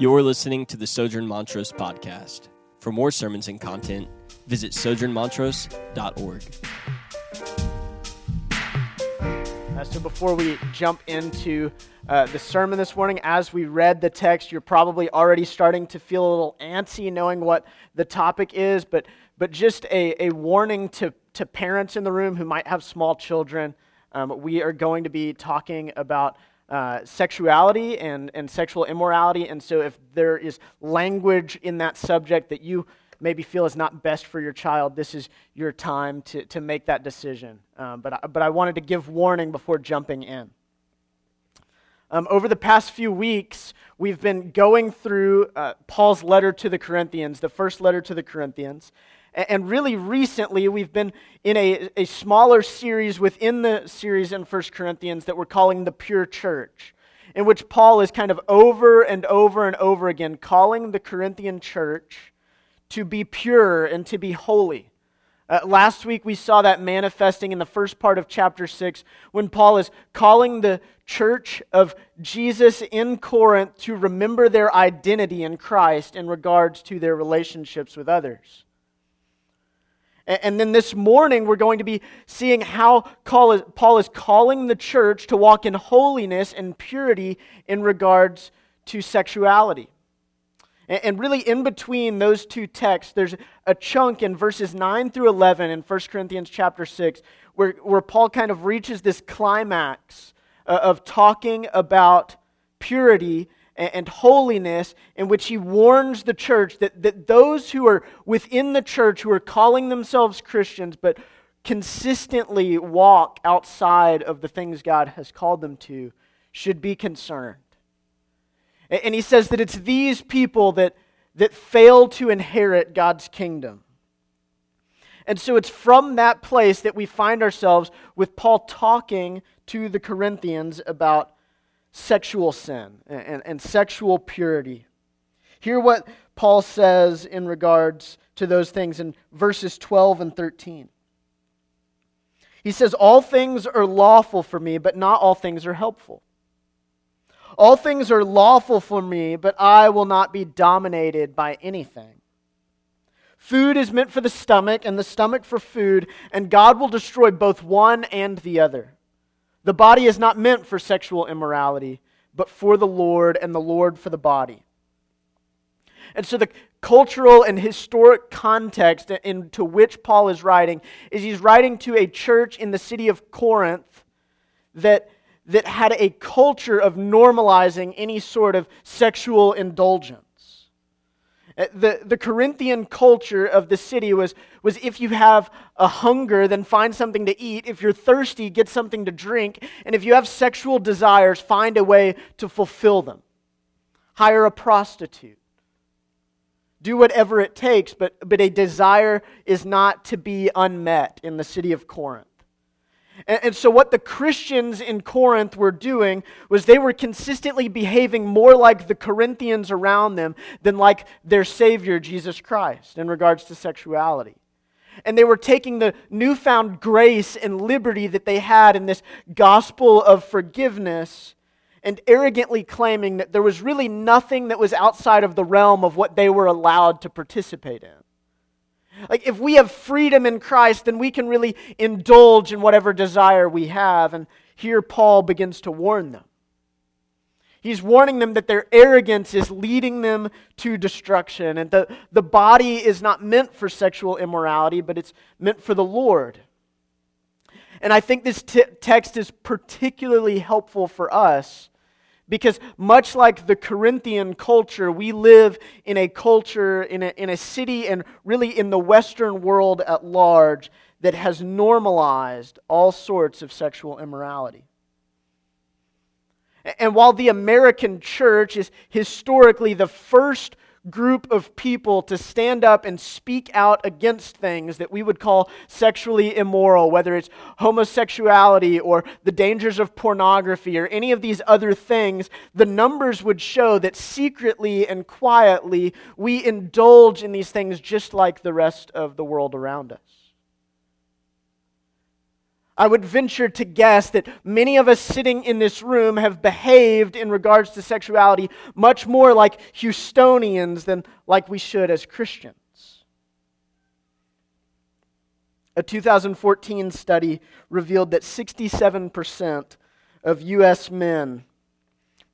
You're listening to the Sojourn Montrose podcast. For more sermons and content, visit sojournmontrose.org. Uh, so, before we jump into uh, the sermon this morning, as we read the text, you're probably already starting to feel a little antsy knowing what the topic is, but, but just a, a warning to, to parents in the room who might have small children. Um, we are going to be talking about uh, sexuality and, and sexual immorality. And so, if there is language in that subject that you maybe feel is not best for your child, this is your time to, to make that decision. Um, but, I, but I wanted to give warning before jumping in. Um, over the past few weeks, we've been going through uh, Paul's letter to the Corinthians, the first letter to the Corinthians. And really recently, we've been in a, a smaller series within the series in 1 Corinthians that we're calling the Pure Church, in which Paul is kind of over and over and over again calling the Corinthian church to be pure and to be holy. Uh, last week, we saw that manifesting in the first part of chapter 6 when Paul is calling the church of Jesus in Corinth to remember their identity in Christ in regards to their relationships with others. And then this morning, we're going to be seeing how Paul is calling the church to walk in holiness and purity in regards to sexuality. And really, in between those two texts, there's a chunk in verses 9 through 11 in 1 Corinthians chapter 6 where, where Paul kind of reaches this climax uh, of talking about purity and holiness, in which he warns the church that, that those who are within the church, who are calling themselves Christians, but consistently walk outside of the things God has called them to, should be concerned. And he says that it's these people that, that fail to inherit God's kingdom. And so it's from that place that we find ourselves with Paul talking to the Corinthians about sexual sin and, and sexual purity. Hear what Paul says in regards to those things in verses 12 and 13. He says, All things are lawful for me, but not all things are helpful. All things are lawful for me, but I will not be dominated by anything. Food is meant for the stomach, and the stomach for food, and God will destroy both one and the other. The body is not meant for sexual immorality, but for the Lord, and the Lord for the body. And so, the cultural and historic context into which Paul is writing is he's writing to a church in the city of Corinth that, that had a culture of normalizing any sort of sexual indulgence. Uh, the, the Corinthian culture of the city was, was if you have a hunger, then find something to eat. If you're thirsty, get something to drink. And if you have sexual desires, find a way to fulfill them. Hire a prostitute. Do whatever it takes, but, but a desire is not to be unmet in the city of Corinth. And, and so, what the Christians in Corinth were doing was they were consistently behaving more like the Corinthians around them than like their Savior, Jesus Christ, in regards to sexuality. And they were taking the newfound grace and liberty that they had in this gospel of forgiveness and arrogantly claiming that there was really nothing that was outside of the realm of what they were allowed to participate in. Like, if we have freedom in Christ, then we can really indulge in whatever desire we have. And here Paul begins to warn them. He's warning them that their arrogance is leading them to destruction. And the, the body is not meant for sexual immorality, but it's meant for the Lord. And I think this t- text is particularly helpful for us because, much like the Corinthian culture, we live in a culture, in a, in a city, and really in the Western world at large that has normalized all sorts of sexual immorality. And while the American church is historically the first group of people to stand up and speak out against things that we would call sexually immoral, whether it's homosexuality or the dangers of pornography or any of these other things, the numbers would show that secretly and quietly we indulge in these things just like the rest of the world around us. I would venture to guess that many of us sitting in this room have behaved in regards to sexuality much more like Houstonians than like we should as Christians. A 2014 study revealed that 67% of U.S. men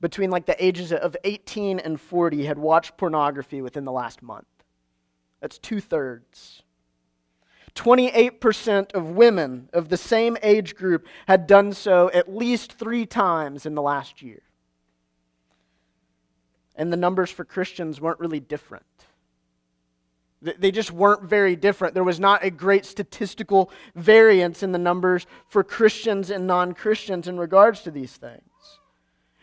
between like the ages of 18 and 40 had watched pornography within the last month. That's two thirds. 28% of women of the same age group had done so at least three times in the last year. And the numbers for Christians weren't really different. They just weren't very different. There was not a great statistical variance in the numbers for Christians and non Christians in regards to these things.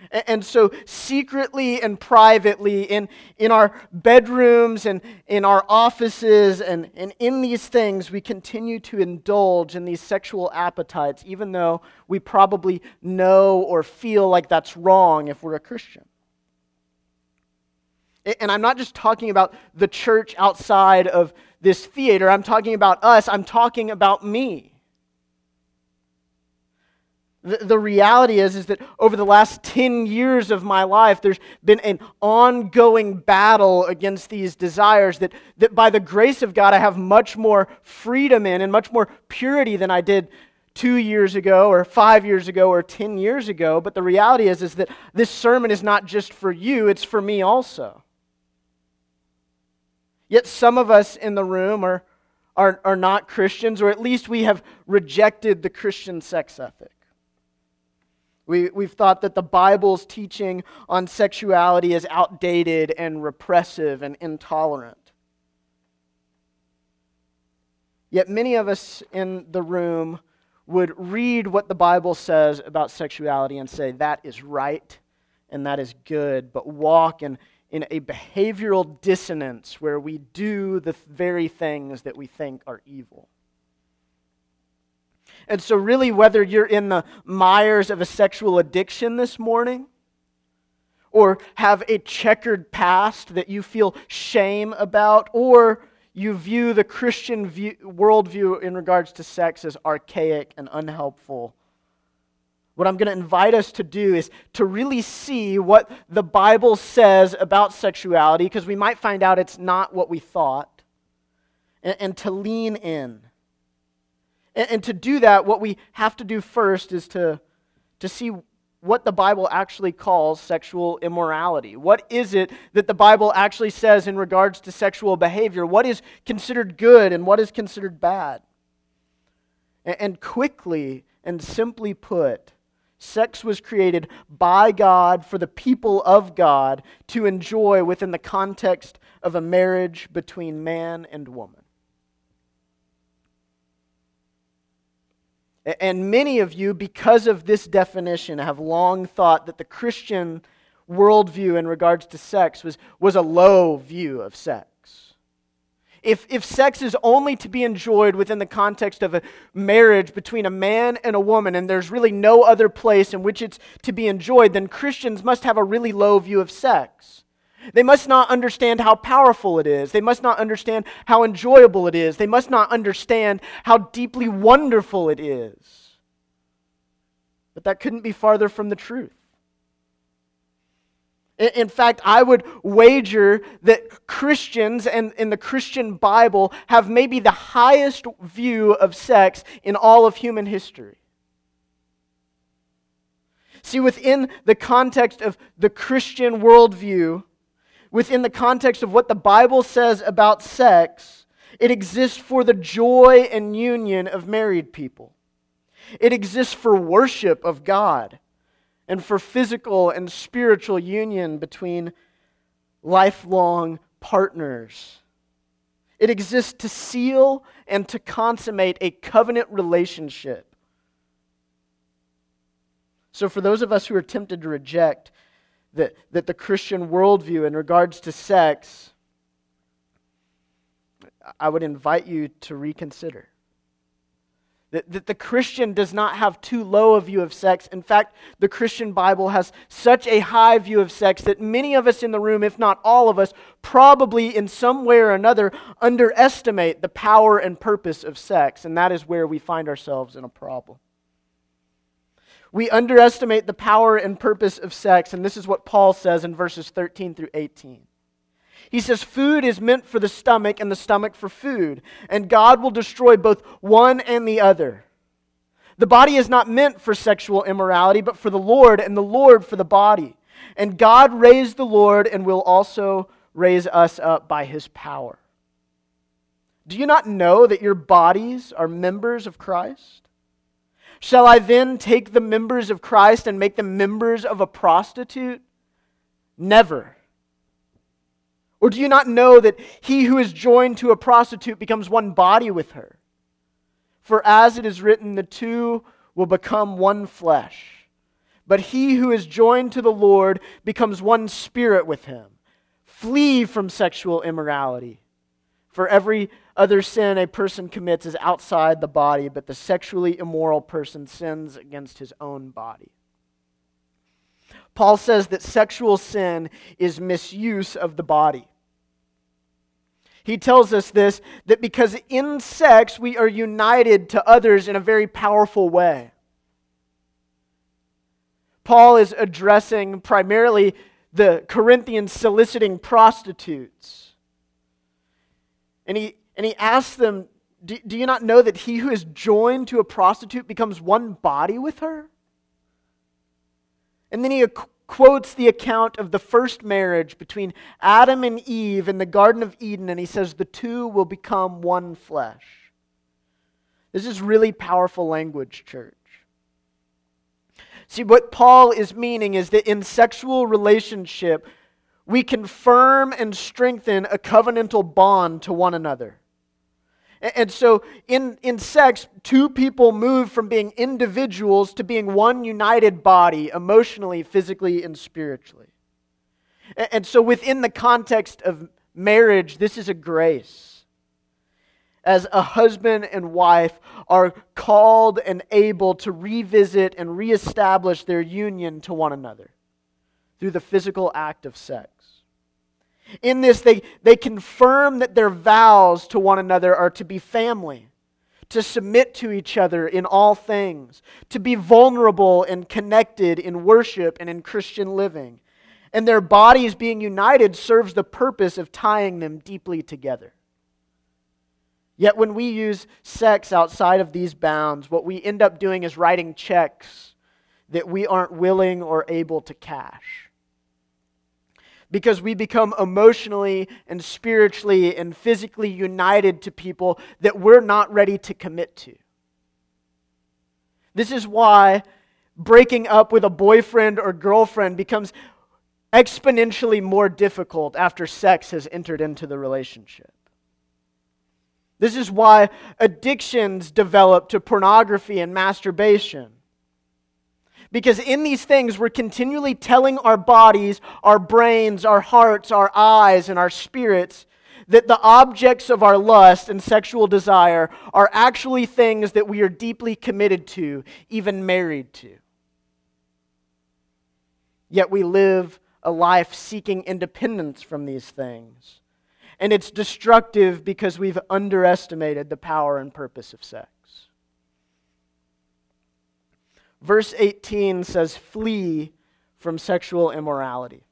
And so, secretly and privately, in, in our bedrooms and in our offices and, and in these things, we continue to indulge in these sexual appetites, even though we probably know or feel like that's wrong if we're a Christian. And I'm not just talking about the church outside of this theater, I'm talking about us, I'm talking about me. The, the reality is, is that over the last 10 years of my life, there's been an ongoing battle against these desires that, that by the grace of God, I have much more freedom in and much more purity than I did two years ago or five years ago or 10 years ago. But the reality is, is that this sermon is not just for you, it's for me also. Yet some of us in the room are, are, are not Christians, or at least we have rejected the Christian sex ethic. We, we've thought that the Bible's teaching on sexuality is outdated and repressive and intolerant. Yet many of us in the room would read what the Bible says about sexuality and say, that is right and that is good, but walk in, in a behavioral dissonance where we do the very things that we think are evil. And so, really, whether you're in the mires of a sexual addiction this morning, or have a checkered past that you feel shame about, or you view the Christian view, worldview in regards to sex as archaic and unhelpful, what I'm going to invite us to do is to really see what the Bible says about sexuality, because we might find out it's not what we thought, and, and to lean in. And, and to do that, what we have to do first is to, to see what the Bible actually calls sexual immorality. What is it that the Bible actually says in regards to sexual behavior? What is considered good and what is considered bad? And quickly and simply put, sex was created by God for the people of God to enjoy within the context of a marriage between man and woman. And many of you, because of this definition, have long thought that the Christian worldview in regards to sex was, was a low view of sex. If, if sex is only to be enjoyed within the context of a marriage between a man and a woman, and there's really no other place in which it's to be enjoyed, then Christians must have a really low view of sex. They must not understand how powerful it is. They must not understand how enjoyable it is. They must not understand how deeply wonderful it is. But that couldn't be farther from the truth. In fact, I would wager that Christians and in the Christian Bible have maybe the highest view of sex in all of human history. See, within the context of the Christian worldview, within the context of what the Bible says about sex, it exists for the joy and union of married people. It exists for worship of God and for physical and spiritual union between lifelong partners. It exists to seal and to consummate a covenant relationship. So, for those of us who are tempted to reject that, that the Christian worldview in regards to sex, I would invite you to reconsider. That, that the Christian does not have too low a view of sex. In fact, the Christian Bible has such a high view of sex that many of us in the room, if not all of us, probably in some way or another underestimate the power and purpose of sex. And that is where we find ourselves in a problem. We underestimate the power and purpose of sex, and this is what Paul says in verses 13 through 18. He says, Food is meant for the stomach, and the stomach for food, and God will destroy both one and the other. The body is not meant for sexual immorality, but for the Lord, and the Lord for the body. And God raised the Lord and will also raise us up by his power. Do you not know that your bodies are members of Christ? Shall I then take the members of Christ and make them members of a prostitute? Never. Or do you not know that he who is joined to a prostitute becomes one body with her? For as it is written, the two will become one flesh. But he who is joined to the Lord becomes one spirit with him. Flee from sexual immorality. For every other sin a person commits is outside the body, but the sexually immoral person sins against his own body. Paul says that sexual sin is misuse of the body. He tells us this that because in sex we are united to others in a very powerful way. Paul is addressing primarily the Corinthians soliciting prostitutes. And he, and he asks them, do, do you not know that he who is joined to a prostitute becomes one body with her? And then he quotes the account of the first marriage between Adam and Eve in the Garden of Eden, and he says, The two will become one flesh. This is really powerful language, church. See, what Paul is meaning is that in sexual relationship, we confirm and strengthen a covenantal bond to one another. And so in, in sex, two people move from being individuals to being one united body, emotionally, physically, and spiritually. And so within the context of marriage, this is a grace. As a husband and wife are called and able to revisit and reestablish their union to one another through the physical act of sex. In this, they, they confirm that their vows to one another are to be family, to submit to each other in all things, to be vulnerable and connected in worship and in Christian living. And their bodies being united serves the purpose of tying them deeply together. Yet, when we use sex outside of these bounds, what we end up doing is writing checks that we aren't willing or able to cash because we become emotionally and spiritually and physically united to people that we're not ready to commit to. This is why breaking up with a boyfriend or girlfriend becomes exponentially more difficult after sex has entered into the relationship. This is why addictions develop to pornography and masturbation. Because in these things, we're continually telling our bodies, our brains, our hearts, our eyes, and our spirits that the objects of our lust and sexual desire are actually things that we are deeply committed to, even married to. Yet we live a life seeking independence from these things. And it's destructive because we've underestimated the power and purpose of sex. Verse 18 says, Flee from sexual immorality.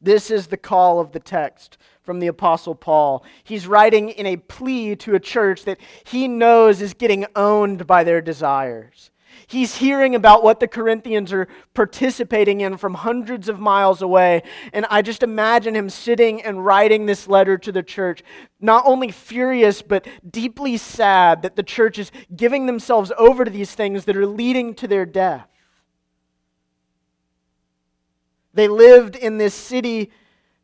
This is the call of the text from the Apostle Paul. He's writing in a plea to a church that he knows is getting owned by their desires. He's hearing about what the Corinthians are participating in from hundreds of miles away. And I just imagine him sitting and writing this letter to the church, not only furious, but deeply sad that the church is giving themselves over to these things that are leading to their death. They lived in this city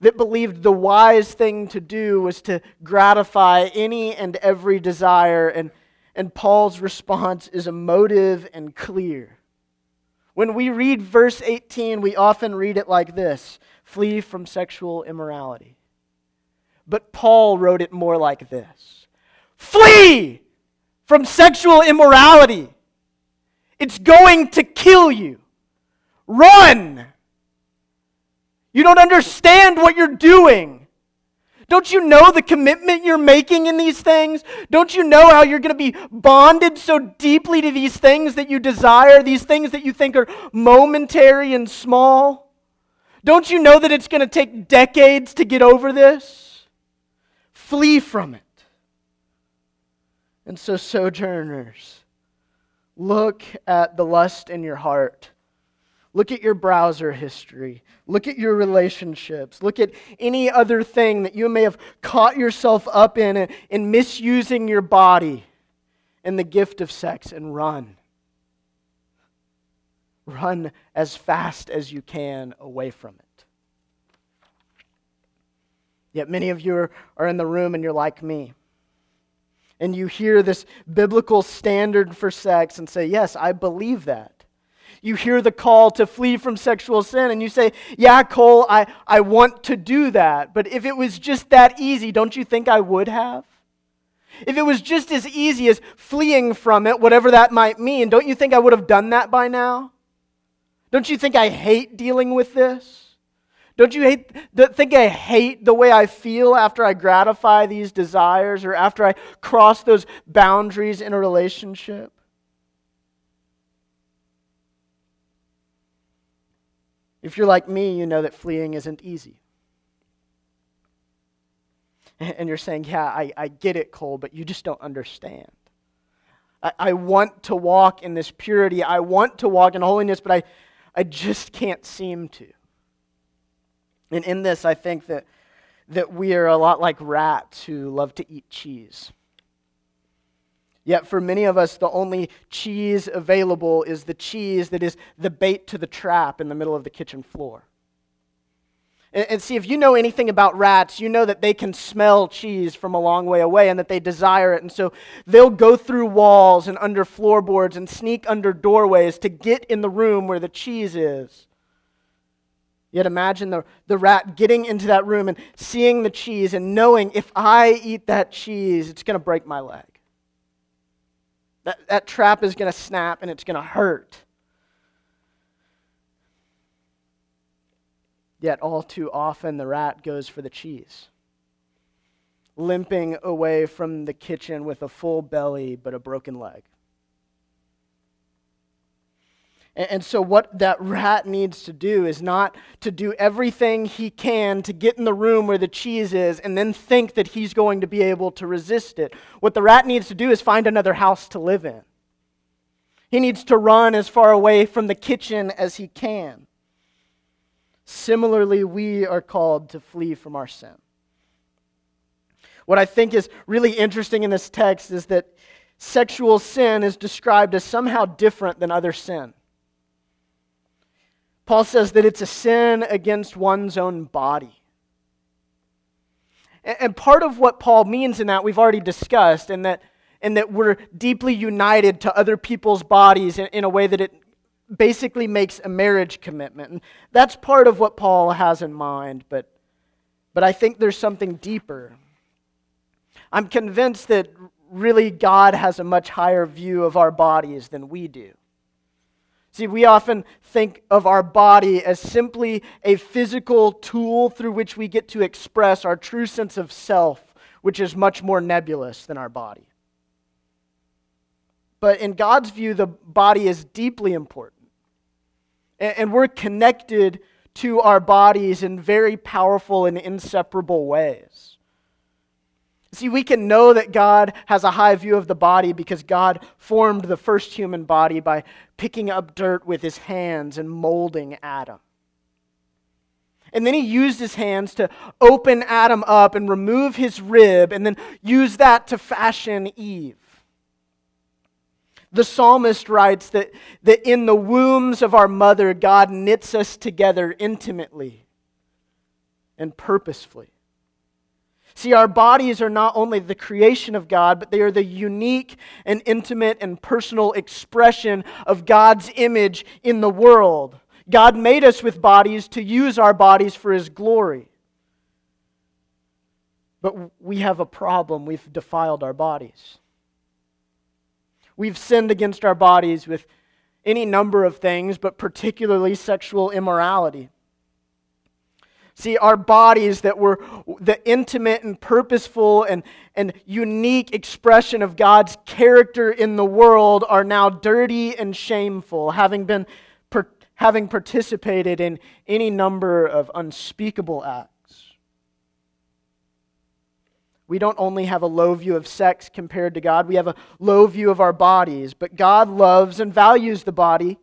that believed the wise thing to do was to gratify any and every desire and and Paul's response is emotive and clear. When we read verse 18, we often read it like this flee from sexual immorality. But Paul wrote it more like this Flee from sexual immorality. It's going to kill you. Run. You don't understand what you're doing. Don't you know the commitment you're making in these things? Don't you know how you're going to be bonded so deeply to these things that you desire, these things that you think are momentary and small? Don't you know that it's going to take decades to get over this? Flee from it. And so, sojourners, look at the lust in your heart Look at your browser history. Look at your relationships. Look at any other thing that you may have caught yourself up in in misusing your body and the gift of sex and run. Run as fast as you can away from it. Yet many of you are in the room and you're like me. And you hear this biblical standard for sex and say, Yes, I believe that you hear the call to flee from sexual sin and you say, Yeah, Cole, I, I want to do that. But if it was just that easy, don't you think I would have? If it was just as easy as fleeing from it, whatever that might mean, don't you think I would have done that by now? Don't you think I hate dealing with this? Don't you hate, think I hate the way I feel after I gratify these desires or after I cross those boundaries in a relationship? If you're like me, you know that fleeing isn't easy. And you're saying, Yeah, I, I get it, Cole, but you just don't understand. I, I want to walk in this purity. I want to walk in holiness, but I, I just can't seem to. And in this, I think that, that we are a lot like rats who love to eat cheese. Yet for many of us, the only cheese available is the cheese that is the bait to the trap in the middle of the kitchen floor. And, see, if you know anything about rats, you know that they can smell cheese from a long way away and that they desire it. And so they'll go through walls and under floorboards and sneak under doorways to get in the room where the cheese is. Yet imagine the, the rat getting into that room and seeing the cheese and knowing if I eat that cheese, it's going to break my leg. That, that trap is going to snap and it's going to hurt. Yet, all too often, the rat goes for the cheese, limping away from the kitchen with a full belly but a broken leg. And so, what that rat needs to do is not to do everything he can to get in the room where the cheese is and then think that he's going to be able to resist it. What the rat needs to do is find another house to live in. He needs to run as far away from the kitchen as he can. Similarly, we are called to flee from our sin. What I think is really interesting in this text is that sexual sin is described as somehow different than other sin. Paul says that it's a sin against one's own body. And part of what Paul means in that we've already discussed, and that, and that we're deeply united to other people's bodies in, in a way that it basically makes a marriage commitment. And that's part of what Paul has in mind, but, but I think there's something deeper. I'm convinced that really God has a much higher view of our bodies than we do. See, we often think of our body as simply a physical tool through which we get to express our true sense of self, which is much more nebulous than our body. But in God's view, the body is deeply important. And we're connected to our bodies in very powerful and inseparable ways. See, we can know that God has a high view of the body because God formed the first human body by picking up dirt with his hands and molding Adam. And then he used his hands to open Adam up and remove his rib, and then use that to fashion Eve. The psalmist writes that, that in the wombs of our mother, God knits us together intimately and purposefully. See, our bodies are not only the creation of God, but they are the unique and intimate and personal expression of God's image in the world. God made us with bodies to use our bodies for His glory. But we have a problem. We've defiled our bodies. We've sinned against our bodies with any number of things, but particularly sexual immorality. See, our bodies that were the intimate and purposeful and, and unique expression of God's character in the world are now dirty and shameful, having been per, having participated in any number of unspeakable acts. We don't only have a low view of sex compared to God, we have a low view of our bodies. But God loves and values the body.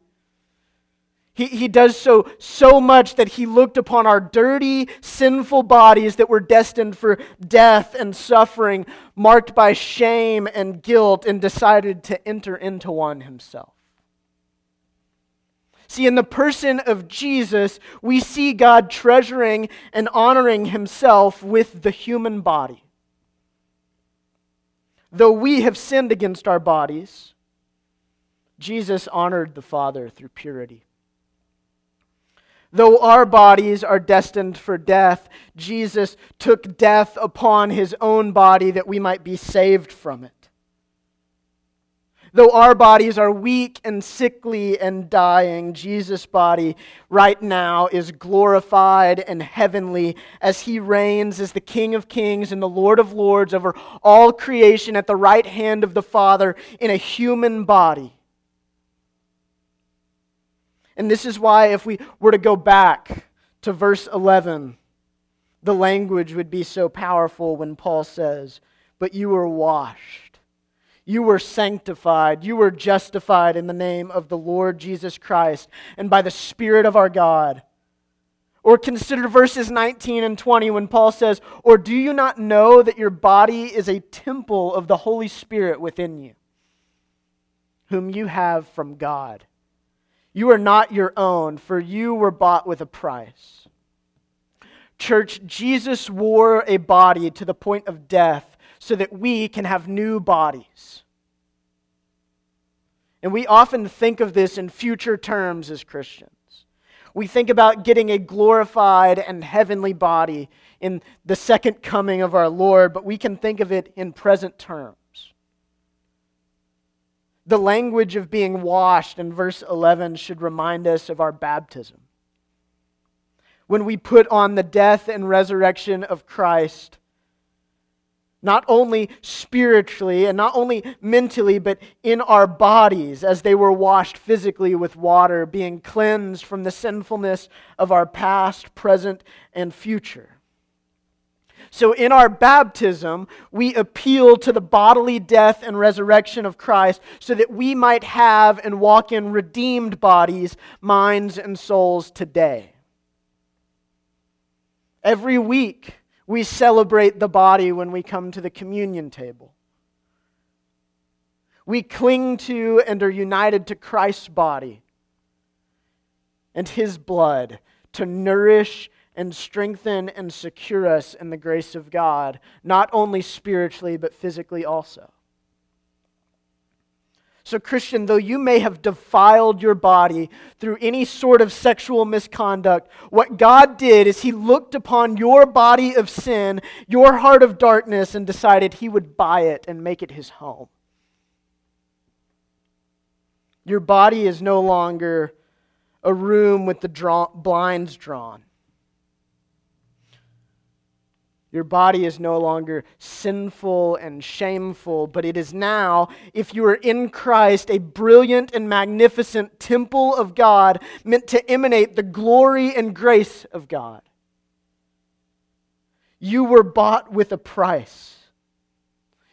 He, he does so so much that he looked upon our dirty, sinful bodies that were destined for death and suffering, marked by shame and guilt, and decided to enter into one himself. See, in the person of Jesus, we see God treasuring and honoring himself with the human body though we have sinned against our bodies, Jesus honored the Father through purity. Though our bodies are destined for death, Jesus took death upon his own body that we might be saved from it. Though our bodies are weak and sickly and dying, Jesus' body right now is glorified and heavenly as he reigns as the King of kings and the Lord of lords over all creation at the right hand of the Father in a human body. And this is why, if we were to go back to verse 11, the language would be so powerful when Paul says, But you were washed you were sanctified. You were justified in the name of the Lord Jesus Christ and by the Spirit of our God. Or consider verses 19 and 20 when Paul says, Or do you not know that your body is a temple of the Holy Spirit within you, whom you have from God? You are not your own, for you were bought with a price. Church, Jesus wore a body to the point of death so that we can have new bodies. And we often think of this in future terms as Christians. We think about getting a glorified and heavenly body in the second coming of our Lord, but we can think of it in present terms. The language of being washed in verse 11 should remind us of our baptism. When we put on the death and resurrection of Christ, not only spiritually and not only mentally, but in our bodies as they were washed physically with water, being cleansed from the sinfulness of our past, present, and future. So, in our baptism, we appeal to the bodily death and resurrection of Christ so that we might have and walk in redeemed bodies, minds, and souls today. Every week, we celebrate the body when we come to the communion table. We cling to and are united to Christ's body and his blood to nourish and strengthen and secure us in the grace of God, not only spiritually, but physically also. So, Christian, though you may have defiled your body through any sort of sexual misconduct, what God did is He looked upon your body of sin, your heart of darkness, and decided He would buy it and make it His home. Your body is no longer a room with the draw- blinds drawn. Your body is no longer sinful and shameful, but it is now, if you are in Christ, a brilliant and magnificent temple of God meant to emanate the glory and grace of God. You were bought with a price.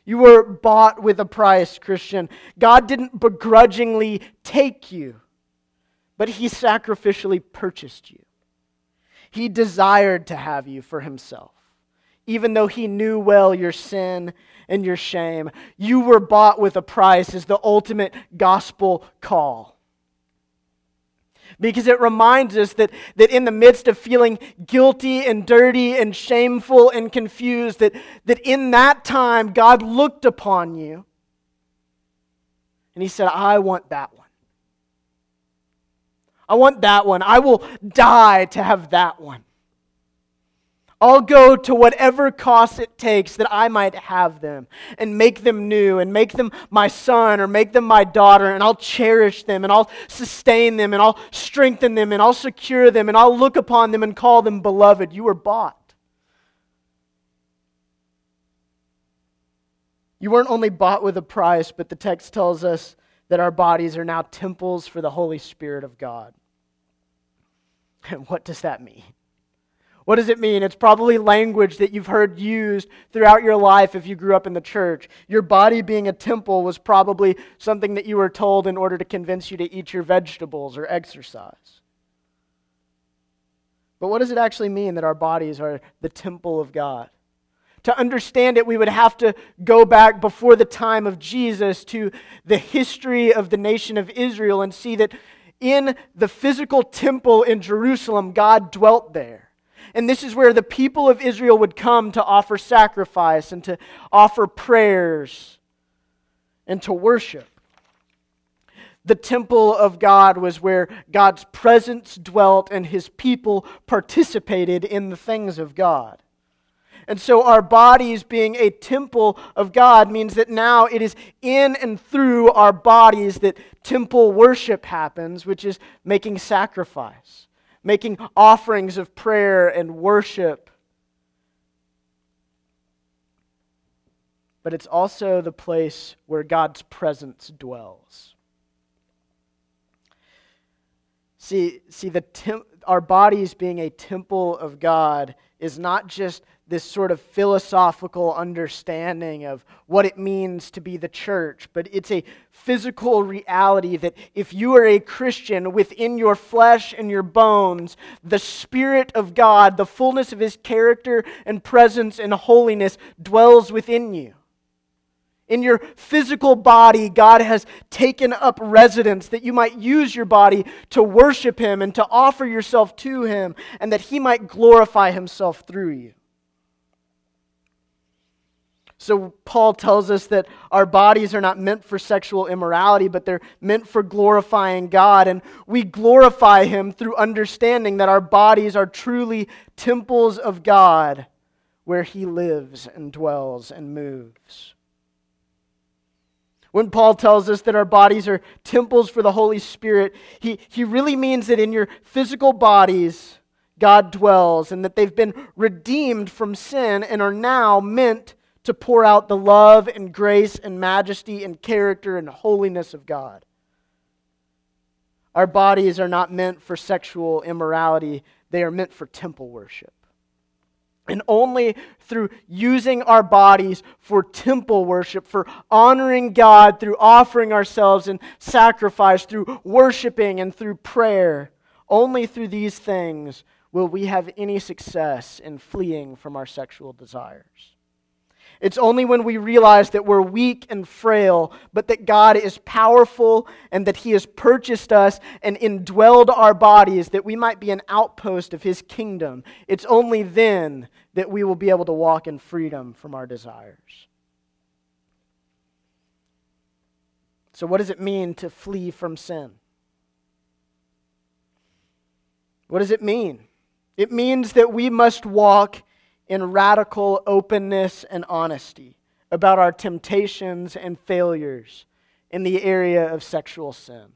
You were bought with a price, Christian. God didn't begrudgingly take you, but He sacrificially purchased you. He desired to have you for Himself even though he knew well your sin and your shame. You were bought with a price, is the ultimate gospel call. Because it reminds us that, that in the midst of feeling guilty and dirty and shameful and confused, that, that in that time God looked upon you and he said, I want that one. I want that one. I will die to have that one. I'll go to whatever cost it takes that I might have them and make them new and make them my son or make them my daughter and I'll cherish them and I'll sustain them and I'll strengthen them and I'll secure them and I'll look upon them and call them beloved. You were bought. You weren't only bought with a price, but the text tells us that our bodies are now temples for the Holy Spirit of God. And what does that mean? What does it mean? It's probably language that you've heard used throughout your life if you grew up in the church. Your body being a temple was probably something that you were told in order to convince you to eat your vegetables or exercise. But what does it actually mean that our bodies are the temple of God? To understand it, we would have to go back before the time of Jesus to the history of the nation of Israel and see that in the physical temple in Jerusalem, God dwelt there. And this is where the people of Israel would come to offer sacrifice and to offer prayers and to worship. The temple of God was where God's presence dwelt and his people participated in the things of God. And so, our bodies being a temple of God means that now it is in and through our bodies that temple worship happens, which is making sacrifice making offerings of prayer and worship. But it's also the place where God's presence dwells. See, see the tem- our bodies being a temple of God is not just this sort of philosophical understanding of what it means to be the church, but it's a physical reality that if you are a Christian within your flesh and your bones, the Spirit of God, the fullness of His character and presence and holiness dwells within you. In your physical body, God has taken up residence that you might use your body to worship Him and to offer yourself to Him, and that He might glorify Himself through you. So, Paul tells us that our bodies are not meant for sexual immorality, but they're meant for glorifying God. And we glorify Him through understanding that our bodies are truly temples of God where He lives and dwells and moves. When Paul tells us that our bodies are temples for the Holy Spirit, he, he really means that in your physical bodies, God dwells, and that they've been redeemed from sin and are now meant to pour out the love and grace and majesty and character and holiness of God. Our bodies are not meant for sexual immorality, they are meant for temple worship. And only through using our bodies for temple worship, for honoring God through offering ourselves in sacrifice, through worshiping and through prayer, only through these things will we have any success in fleeing from our sexual desires. It's only when we realize that we're weak and frail, but that God is powerful and that He has purchased us and indwelled our bodies that we might be an outpost of His kingdom. It's only then that we will be able to walk in freedom from our desires. So, what does it mean to flee from sin? What does it mean? It means that we must walk in radical openness and honesty about our temptations and failures in the area of sexual sin.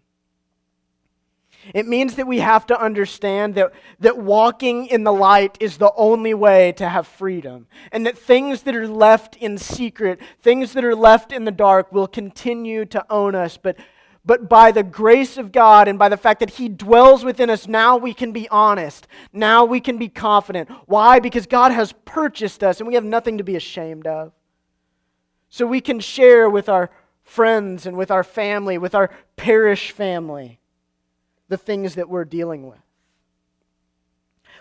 It means that we have to understand that, that walking in the light is the only way to have freedom. And that things that are left in secret, things that are left in the dark, will continue to own us. But but by the grace of God and by the fact that He dwells within us, now we can be honest. Now we can be confident. Why? Because God has purchased us and we have nothing to be ashamed of. So we can share with our friends and with our family, with our parish family, the things that we're dealing with.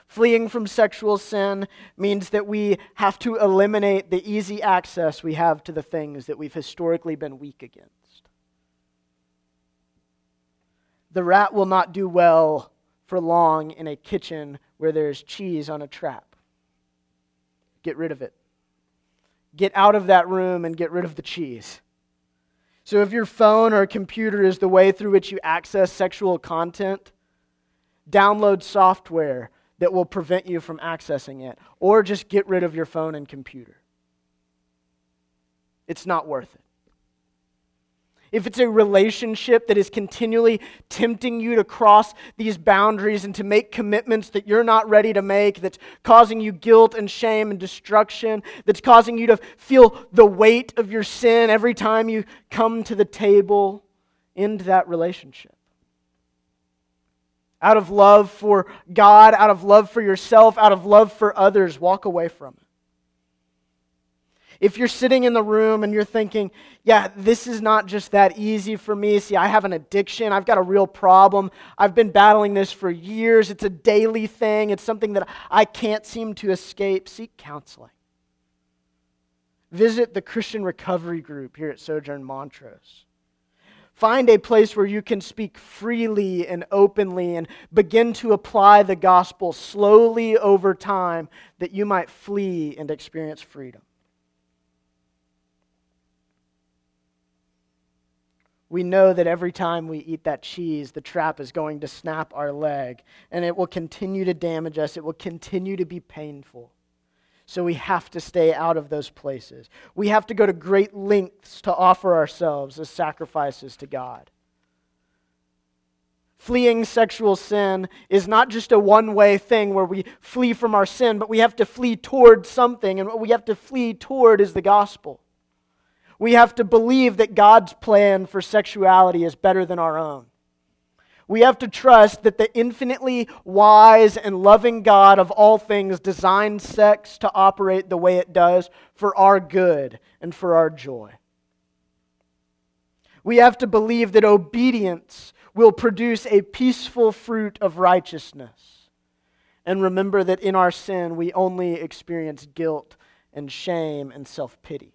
Fleeing from sexual sin means that we have to eliminate the easy access we have to the things that we've historically been weak against. The rat will not do well for long in a kitchen where there's cheese on a trap. Get rid of it. Get out of that room and get rid of the cheese. So, if your phone or computer is the way through which you access sexual content, download software that will prevent you from accessing it, or just get rid of your phone and computer. It's not worth it if it's a relationship that is continually tempting you to cross these boundaries and to make commitments that you're not ready to make, that's causing you guilt and shame and destruction, that's causing you to feel the weight of your sin every time you come to the table, end that relationship. Out of love for God, out of love for yourself, out of love for others, walk away from it. If you're sitting in the room and you're thinking, yeah, this is not just that easy for me. See, I have an addiction. I've got a real problem. I've been battling this for years. It's a daily thing. It's something that I can't seem to escape. Seek counseling. Visit the Christian Recovery Group here at Sojourn Montrose. Find a place where you can speak freely and openly and begin to apply the gospel slowly over time that you might flee and experience freedom. We know that every time we eat that cheese, the trap is going to snap our leg and it will continue to damage us. It will continue to be painful. So we have to stay out of those places. We have to go to great lengths to offer ourselves as sacrifices to God. Fleeing sexual sin is not just a one way thing where we flee from our sin, but we have to flee toward something, and what we have to flee toward is the gospel. We have to believe that God's plan for sexuality is better than our own. We have to trust that the infinitely wise and loving God of all things designed sex to operate the way it does for our good and for our joy. We have to believe that obedience will produce a peaceful fruit of righteousness. And remember that in our sin, we only experience guilt and shame and self pity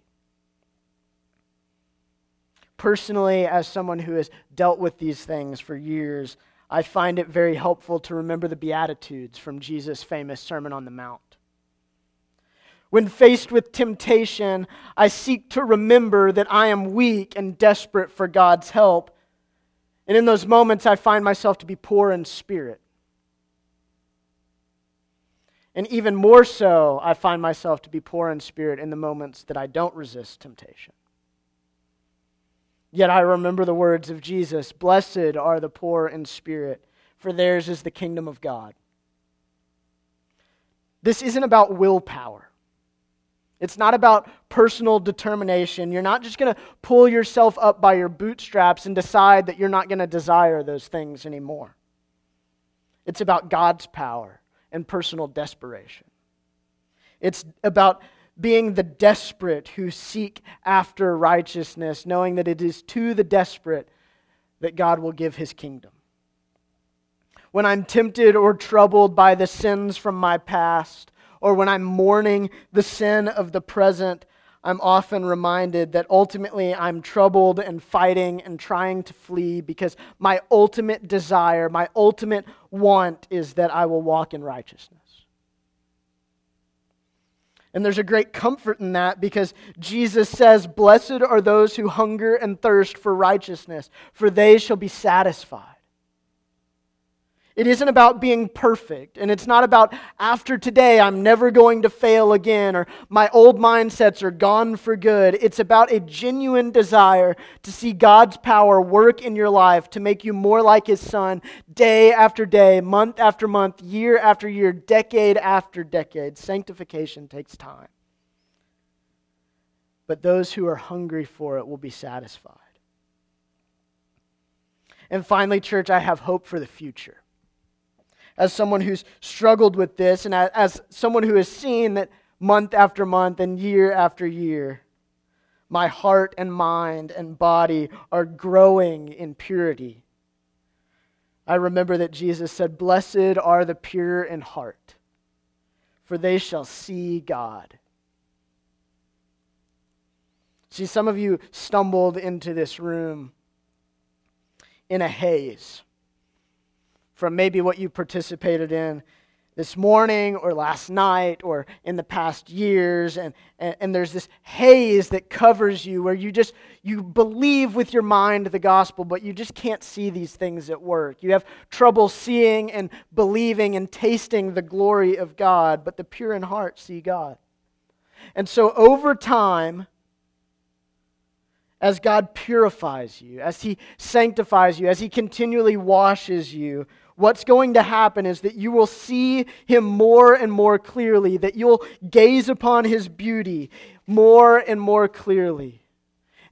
personally, as someone who has dealt with these things for years, I find it very helpful to remember the Beatitudes from Jesus' famous Sermon on the Mount. When faced with temptation, I seek to remember that I am weak and desperate for God's help. And in those moments, I find myself to be poor in spirit. And even more so, I find myself to be poor in spirit in the moments that I don't resist temptation. Yet I remember the words of Jesus Blessed are the poor in spirit, for theirs is the kingdom of God. This isn't about willpower. It's not about personal determination. You're not just going to pull yourself up by your bootstraps and decide that you're not going to desire those things anymore. It's about God's power and personal desperation. It's about being the desperate who seek after righteousness, knowing that it is to the desperate that God will give his kingdom. When I'm tempted or troubled by the sins from my past, or when I'm mourning the sin of the present, I'm often reminded that ultimately I'm troubled and fighting and trying to flee because my ultimate desire, my ultimate want is that I will walk in righteousness. And there's a great comfort in that because Jesus says, Blessed are those who hunger and thirst for righteousness, for they shall be satisfied. It isn't about being perfect, and it's not about after today I'm never going to fail again or my old mindsets are gone for good. It's about a genuine desire to see God's power work in your life to make you more like His Son day after day, month after month, year after year, decade after decade. Sanctification takes time. But those who are hungry for it will be satisfied. And finally, church, I have hope for the future as someone who's struggled with this and as someone who has seen that month after month and year after year, my heart and mind and body are growing in purity. I remember that Jesus said, Blessed are the pure in heart, for they shall see God. See, some of you stumbled into this room in a haze from maybe what you participated in this morning or last night or in the past years. And, and, and, there's this haze that covers you where you just you believe with your mind the gospel but you just can't see these things at work. You have trouble seeing and believing and tasting the glory of god but the pure in heart see god. And so over time as god purifies you as he sanctifies you as he continually washes you what's going to happen is that you will see him more and more clearly, that you'll gaze upon his beauty more and more clearly.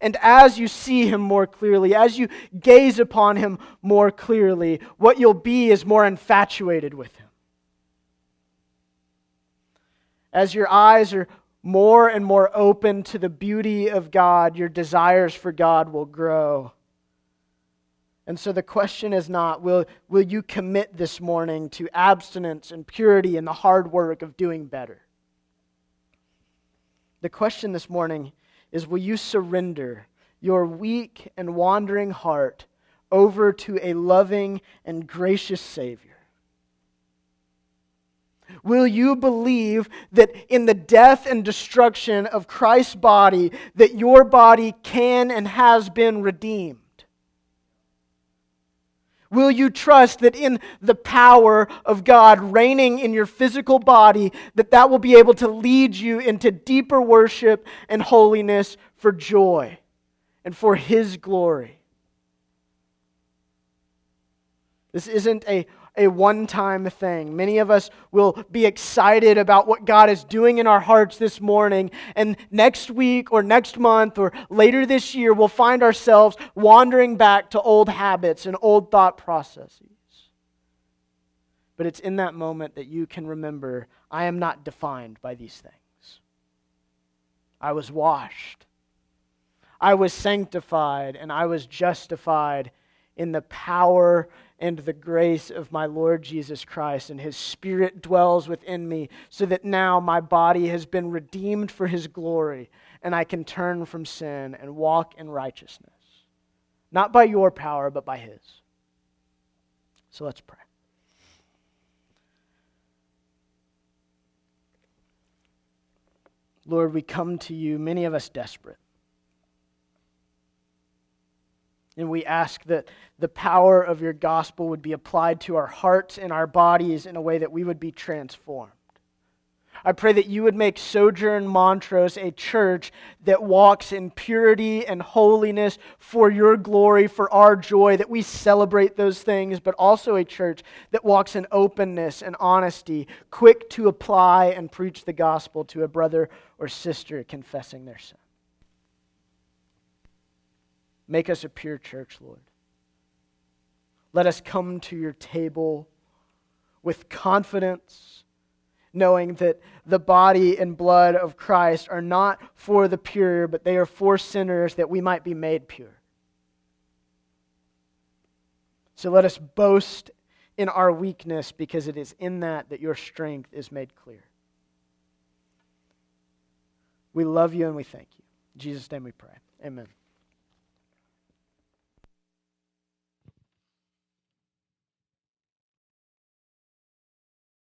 And as you see him more clearly, as you gaze upon him more clearly, what you'll be is more infatuated with him. As your eyes are more and more open to the beauty of God, your desires for God will grow. And so the question is not will, will you commit this morning to abstinence and purity and the hard work of doing better? The question this morning is will you surrender your weak and wandering heart over to a loving and gracious Savior? Will you believe that in the death and destruction of Christ's body that your body can and has been redeemed? Will you trust that in the power of God reigning in your physical body, that that will be able to lead you into deeper worship and holiness for joy and for His glory? This isn't a a one time thing. Many of us will be excited about what God is doing in our hearts this morning, and next week or next month or later this year, we'll find ourselves wandering back to old habits and old thought processes. But it's in that moment that you can remember I am not defined by these things. I was washed, I was sanctified, and I was justified in the power and the grace of my Lord Jesus Christ, and his Spirit dwells within me, so that now my body has been redeemed for his glory, and I can turn from sin and walk in righteousness. Not by your power, but by his. So let's pray. Lord, we come to you, many of us desperate. And we ask that the power of your gospel would be applied to our hearts and our bodies in a way that we would be transformed. I pray that you would make Sojourn Montrose a church that walks in purity and holiness for your glory, for our joy, that we celebrate those things, but also a church that walks in openness and honesty, quick to apply and preach the gospel to a brother or sister confessing their sin. Make us a pure church, Lord. Let us come to your table with confidence, knowing that the body and blood of Christ are not for the pure, but they are for sinners that we might be made pure. So let us boast in our weakness because it is in that that your strength is made clear. We love you and we thank you. In Jesus' name we pray. Amen.